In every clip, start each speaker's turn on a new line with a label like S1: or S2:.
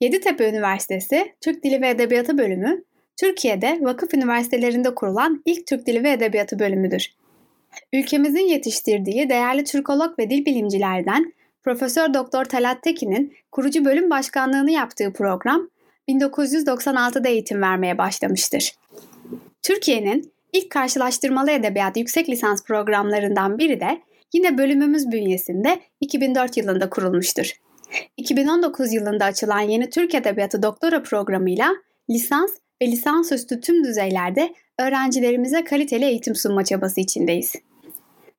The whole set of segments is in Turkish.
S1: Yeditepe Üniversitesi Türk Dili ve Edebiyatı bölümü, Türkiye'de vakıf üniversitelerinde kurulan ilk Türk Dili ve Edebiyatı bölümüdür. Ülkemizin yetiştirdiği değerli Türkolog ve dil bilimcilerden Profesör Doktor Talat Tekin'in kurucu bölüm başkanlığını yaptığı program 1996'da eğitim vermeye başlamıştır. Türkiye'nin ilk karşılaştırmalı edebiyat yüksek lisans programlarından biri de yine bölümümüz bünyesinde 2004 yılında kurulmuştur. 2019 yılında açılan yeni Türk Edebiyatı doktora programıyla lisans ve lisansüstü tüm düzeylerde öğrencilerimize kaliteli eğitim sunma çabası içindeyiz.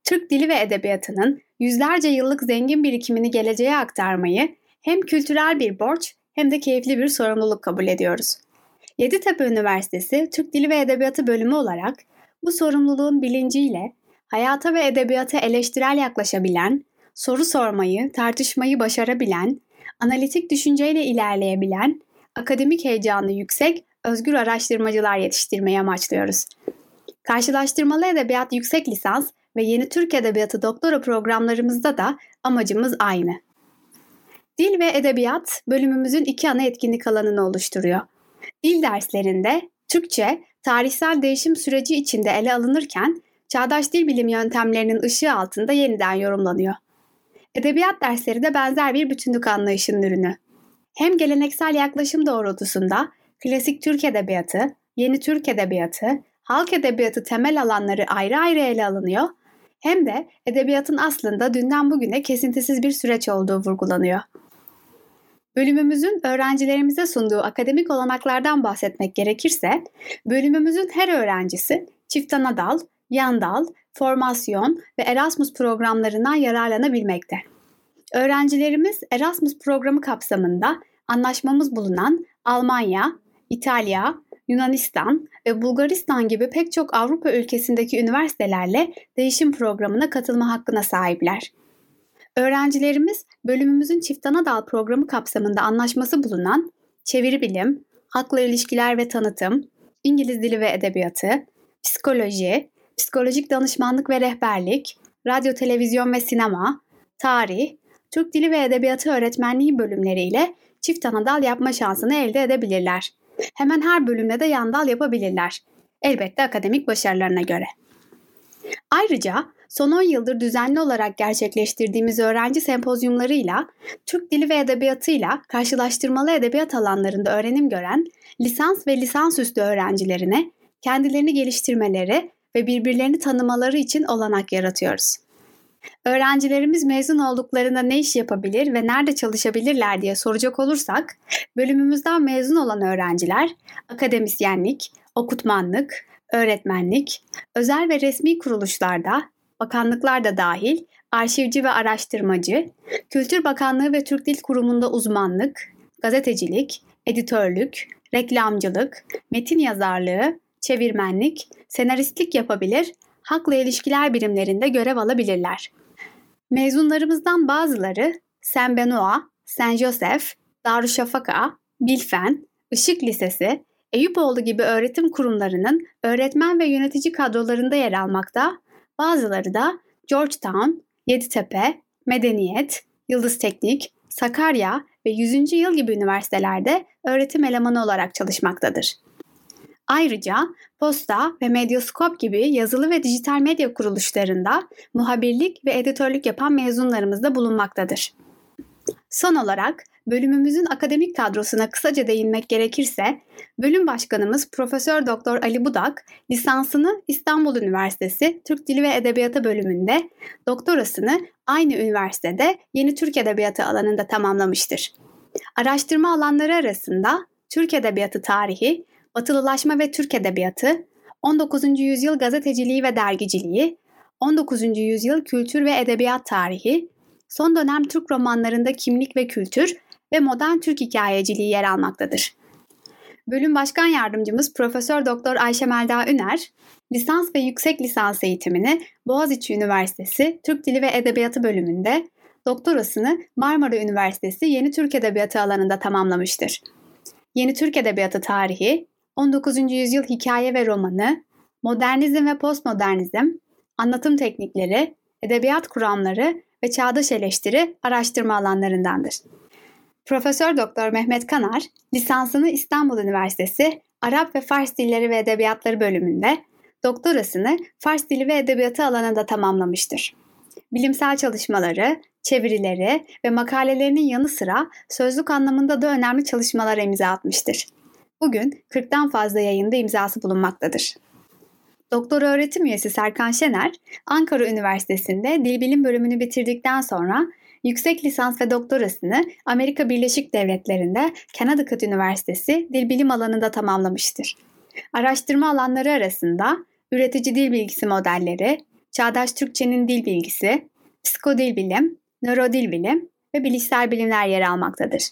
S1: Türk dili ve edebiyatının yüzlerce yıllık zengin birikimini geleceğe aktarmayı hem kültürel bir borç hem de keyifli bir sorumluluk kabul ediyoruz. Yeditepe Üniversitesi Türk Dili ve Edebiyatı bölümü olarak bu sorumluluğun bilinciyle hayata ve edebiyata eleştirel yaklaşabilen, soru sormayı, tartışmayı başarabilen, analitik düşünceyle ilerleyebilen, akademik heyecanı yüksek, özgür araştırmacılar yetiştirmeyi amaçlıyoruz. Karşılaştırmalı edebiyat yüksek lisans ve yeni Türk Edebiyatı doktora programlarımızda da amacımız aynı. Dil ve edebiyat bölümümüzün iki ana etkinlik alanını oluşturuyor. Dil derslerinde Türkçe, tarihsel değişim süreci içinde ele alınırken çağdaş dil bilim yöntemlerinin ışığı altında yeniden yorumlanıyor. Edebiyat dersleri de benzer bir bütünlük anlayışının ürünü. Hem geleneksel yaklaşım doğrultusunda klasik Türk edebiyatı, yeni Türk edebiyatı, halk edebiyatı temel alanları ayrı ayrı ele alınıyor, hem de edebiyatın aslında dünden bugüne kesintisiz bir süreç olduğu vurgulanıyor. Bölümümüzün öğrencilerimize sunduğu akademik olanaklardan bahsetmek gerekirse, bölümümüzün her öğrencisi çift ana dal, yan dal, formasyon ve Erasmus programlarından yararlanabilmekte. Öğrencilerimiz Erasmus programı kapsamında anlaşmamız bulunan Almanya, İtalya, Yunanistan ve Bulgaristan gibi pek çok Avrupa ülkesindeki üniversitelerle değişim programına katılma hakkına sahipler. Öğrencilerimiz bölümümüzün çift ana dal programı kapsamında anlaşması bulunan çeviri bilim, halkla ilişkiler ve tanıtım, İngiliz dili ve edebiyatı, psikoloji, psikolojik danışmanlık ve rehberlik, radyo, televizyon ve sinema, tarih, Türk dili ve edebiyatı öğretmenliği bölümleriyle çift ana dal yapma şansını elde edebilirler. Hemen her bölümde de yan dal yapabilirler. Elbette akademik başarılarına göre. Ayrıca son 10 yıldır düzenli olarak gerçekleştirdiğimiz öğrenci sempozyumlarıyla Türk Dili ve Edebiyatı'yla karşılaştırmalı edebiyat alanlarında öğrenim gören lisans ve lisansüstü öğrencilerine kendilerini geliştirmeleri ve birbirlerini tanımaları için olanak yaratıyoruz. Öğrencilerimiz mezun olduklarında ne iş yapabilir ve nerede çalışabilirler diye soracak olursak, bölümümüzden mezun olan öğrenciler akademisyenlik, okutmanlık, öğretmenlik, özel ve resmi kuruluşlarda, bakanlıklar da dahil, arşivci ve araştırmacı, Kültür Bakanlığı ve Türk Dil Kurumu'nda uzmanlık, gazetecilik, editörlük, reklamcılık, metin yazarlığı, çevirmenlik, senaristlik yapabilir, hakla ilişkiler birimlerinde görev alabilirler. Mezunlarımızdan bazıları Saint Benoît, Saint Joseph, Darüşşafaka, Bilfen, Işık Lisesi, Eyüpoğlu gibi öğretim kurumlarının öğretmen ve yönetici kadrolarında yer almakta, bazıları da Georgetown, Yeditepe, Medeniyet, Yıldız Teknik, Sakarya ve 100. yıl gibi üniversitelerde öğretim elemanı olarak çalışmaktadır. Ayrıca Posta ve Medyaskop gibi yazılı ve dijital medya kuruluşlarında muhabirlik ve editörlük yapan mezunlarımız da bulunmaktadır. Son olarak bölümümüzün akademik kadrosuna kısaca değinmek gerekirse, bölüm başkanımız Profesör Doktor Ali Budak lisansını İstanbul Üniversitesi Türk Dili ve Edebiyatı bölümünde, doktorasını aynı üniversitede Yeni Türk Edebiyatı alanında tamamlamıştır. Araştırma alanları arasında Türk Edebiyatı tarihi, Batılılaşma ve Türk Edebiyatı, 19. yüzyıl gazeteciliği ve dergiciliği, 19. yüzyıl kültür ve edebiyat tarihi, son dönem Türk romanlarında kimlik ve kültür ve modern Türk hikayeciliği yer almaktadır. Bölüm Başkan Yardımcımız Profesör Doktor Ayşe Melda Üner, lisans ve yüksek lisans eğitimini Boğaziçi Üniversitesi Türk Dili ve Edebiyatı bölümünde, doktorasını Marmara Üniversitesi Yeni Türk Edebiyatı alanında tamamlamıştır. Yeni Türk Edebiyatı tarihi, 19. yüzyıl hikaye ve romanı, modernizm ve postmodernizm, anlatım teknikleri, edebiyat kuramları ve çağdaş eleştiri araştırma alanlarındandır. Profesör Doktor Mehmet Kanar lisansını İstanbul Üniversitesi Arap ve Fars Dilleri ve Edebiyatları bölümünde, doktorasını Fars Dili ve Edebiyatı alanında tamamlamıştır. Bilimsel çalışmaları, çevirileri ve makalelerinin yanı sıra sözlük anlamında da önemli çalışmalara imza atmıştır. Bugün 40'tan fazla yayında imzası bulunmaktadır. Doktor öğretim üyesi Serkan Şener, Ankara Üniversitesi'nde dil bilim bölümünü bitirdikten sonra yüksek lisans ve doktorasını Amerika Birleşik Devletleri'nde Connecticut Üniversitesi dil bilim alanında tamamlamıştır. Araştırma alanları arasında üretici dil bilgisi modelleri, çağdaş Türkçenin dil bilgisi, psikodil bilim, nörodil bilim ve bilişsel bilimler yer almaktadır.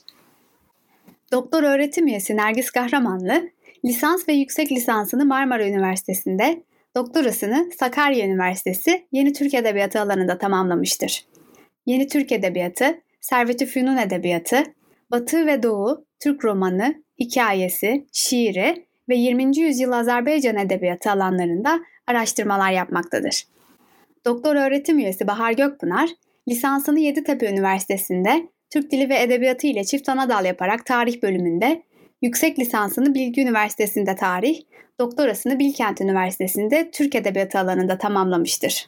S1: Doktor öğretim üyesi Nergis Kahramanlı, lisans ve yüksek lisansını Marmara Üniversitesi'nde, doktorasını Sakarya Üniversitesi Yeni Türk Edebiyatı alanında tamamlamıştır. Yeni Türk Edebiyatı, Servet-i Edebiyatı, Batı ve Doğu, Türk romanı, hikayesi, şiiri ve 20. yüzyıl Azerbaycan edebiyatı alanlarında araştırmalar yapmaktadır. Doktor öğretim üyesi Bahar Gökpınar, lisansını Yeditepe Üniversitesi'nde Türk Dili ve Edebiyatı ile çift ana dal yaparak tarih bölümünde, yüksek lisansını Bilgi Üniversitesi'nde tarih, doktorasını Bilkent Üniversitesi'nde Türk Edebiyatı alanında tamamlamıştır.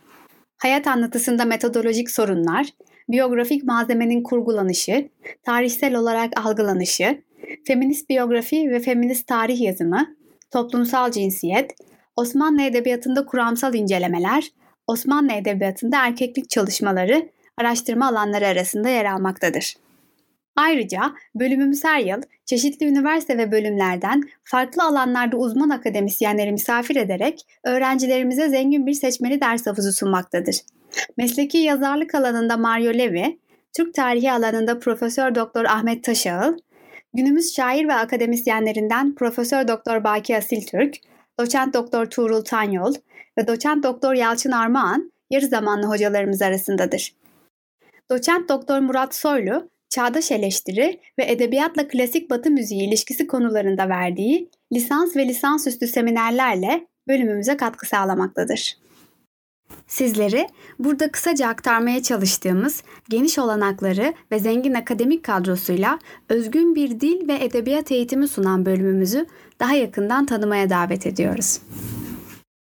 S1: Hayat anlatısında metodolojik sorunlar, biyografik malzemenin kurgulanışı, tarihsel olarak algılanışı, feminist biyografi ve feminist tarih yazımı, toplumsal cinsiyet, Osmanlı Edebiyatı'nda kuramsal incelemeler, Osmanlı Edebiyatı'nda erkeklik çalışmaları araştırma alanları arasında yer almaktadır. Ayrıca bölümümüz her yıl çeşitli üniversite ve bölümlerden farklı alanlarda uzman akademisyenleri misafir ederek öğrencilerimize zengin bir seçmeli ders havuzu sunmaktadır. Mesleki yazarlık alanında Mario Levi, Türk tarihi alanında Profesör Doktor Ahmet Taşağıl, günümüz şair ve akademisyenlerinden Profesör Doktor Baki Asiltürk, Doçent Doktor Tuğrul Tanyol ve Doçent Doktor Yalçın Armağan yarı zamanlı hocalarımız arasındadır. Doçent Doktor Murat Soylu, çağdaş eleştiri ve edebiyatla klasik batı müziği ilişkisi konularında verdiği lisans ve lisansüstü seminerlerle bölümümüze katkı sağlamaktadır. Sizleri burada kısaca aktarmaya çalıştığımız geniş olanakları ve zengin akademik kadrosuyla özgün bir dil ve edebiyat eğitimi sunan bölümümüzü daha yakından tanımaya davet ediyoruz.